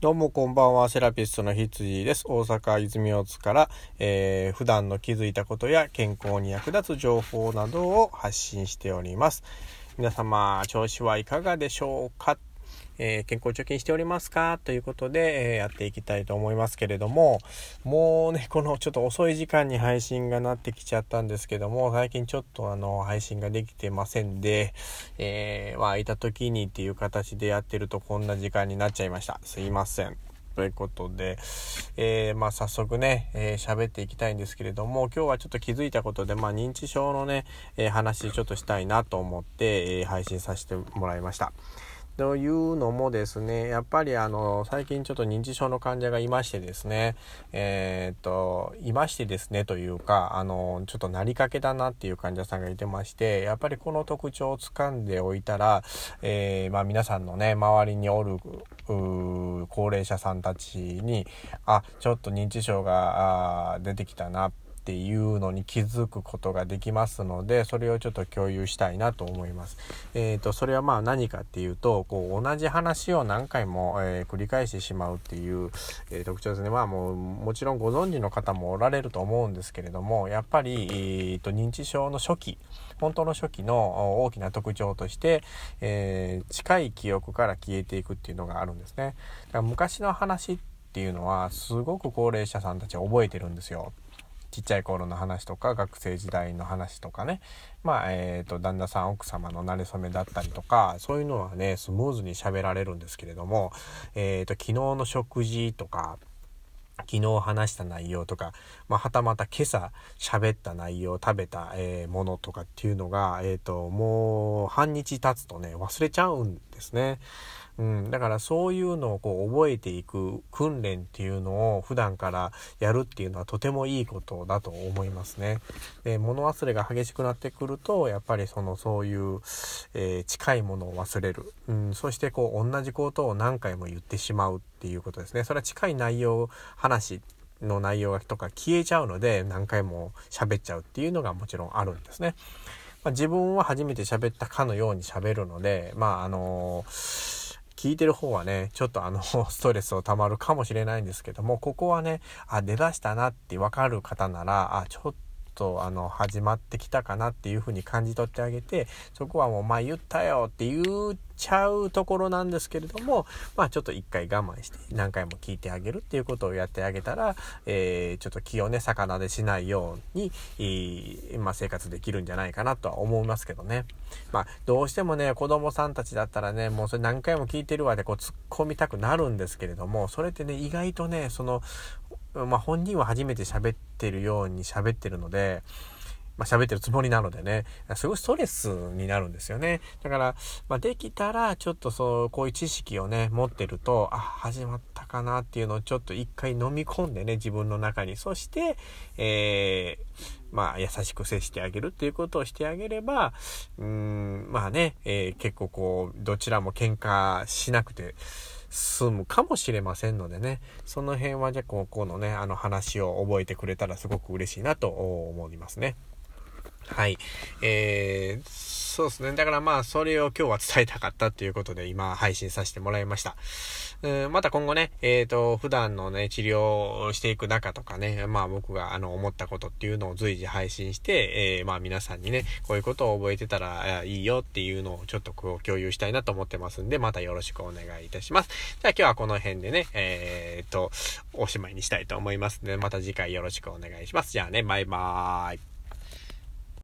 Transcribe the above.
どうもこんばんは、セラピストのひつじです。大阪泉大津から、えー、普段の気づいたことや健康に役立つ情報などを発信しております。皆様、調子はいかがでしょうか？えー、健康貯金しておりますか？ということで、えー、やっていきたいと思いますけれども、もうね、このちょっと遅い時間に配信がなってきちゃったんですけども、最近ちょっとあの、配信ができてませんで、えー、まあ、いた時にっていう形でやってるとこんな時間になっちゃいました。すいません。ということで、えー、まあ早速ね、えー、喋っていきたいんですけれども、今日はちょっと気づいたことで、まあ認知症のね、えー、話ちょっとしたいなと思って、え配信させてもらいました。というのもですね、やっぱりあの、最近ちょっと認知症の患者がいましてですね、えー、っと、いましてですねというか、あの、ちょっとなりかけだなっていう患者さんがいてまして、やっぱりこの特徴をつかんでおいたら、えー、まあ皆さんのね、周りにおる、高齢者さんたちに、あ、ちょっと認知症が出てきたな、ていうのに気づくことができますのでそれをちょっと共有したいなと思います。えーと、それはまあ何かっていうとこう同じ話を何回も、えー、繰り返してしまうっていう、えー、特徴ですね。まあもうもちろんご存知の方もおられると思うんですけれどもやっぱり、えーと、認知症の初期本当の初期の大きな特徴として、えー、近い記憶から消えていくっていうのがあるんですね。だから昔の話っていうのはすごく高齢者さんたちは覚えてるんですよ。ちっちゃい頃の話とか学生時代の話とかね。まあえーと、旦那さん奥様の馴れ初めだったりとかそういうのはねスムーズに喋られるんですけれども、えーと、昨日の食事とか昨日話した内容とか、まあ、はたまた今朝喋った内容食べた、えー、ものとかっていうのが、えーともう半日経つとね忘れちゃうんですね。うん、だからそういうのをこう覚えていく訓練っていうのを普段からやるっていうのはとてもいいことだと思いますね。で物忘れが激しくなってくるとやっぱりそのそういう、えー、近いものを忘れる、うん、そしてこう同じことを何回も言ってしまうっていうことですね。それは近い内容話の内容とか消えちゃうので何回も喋っちゃうっていうのがもちろんあるんですね。まあ、自分は初めて喋ったかのように喋るので、まああのー聞いてる方はね、ちょっとあの、ストレスを溜まるかもしれないんですけども、ここはね、あ、出だしたなってわかる方なら、あ、ちょっととあの始まってきたかなっていう風に感じ取ってあげてそこはもうまあ言ったよって言っちゃうところなんですけれどもまあちょっと一回我慢して何回も聞いてあげるっていうことをやってあげたら、えー、ちょっと気をね魚でしないように、えー、まあ、生活できるんじゃないかなとは思いますけどね。まあどうしてもね子供さんたちだったらねもうそれ何回も聞いてるわでこう突っ込みたくなるんですけれどもそれってね意外とねそのまあ、本人は初めて喋っててるように喋ってるので、まあ、喋ってるつもりなのでね、すごいストレスになるんですよね。だから、まあ、できたら、ちょっとそう、こういう知識をね、持ってると、あ、始まったかなっていうのをちょっと一回飲み込んでね、自分の中に。そして、えー、まあ、優しく接してあげるっていうことをしてあげれば、うん、まあね、えー、結構こう、どちらも喧嘩しなくて、済むかもしれませんのでね、その辺はじゃあここのね、あの話を覚えてくれたらすごく嬉しいなと思いますね。はい。えー、そうですね。だからまあ、それを今日は伝えたかったということで、今配信させてもらいました。うんまた今後ね、えっ、ー、と、普段のね、治療をしていく中とかね、まあ僕があの思ったことっていうのを随時配信して、えー、まあ皆さんにね、こういうことを覚えてたらいいよっていうのをちょっとこう共有したいなと思ってますんで、またよろしくお願いいたします。じゃあ今日はこの辺でね、えっ、ー、と、おしまいにしたいと思いますので、また次回よろしくお願いします。じゃあね、バイバーイ。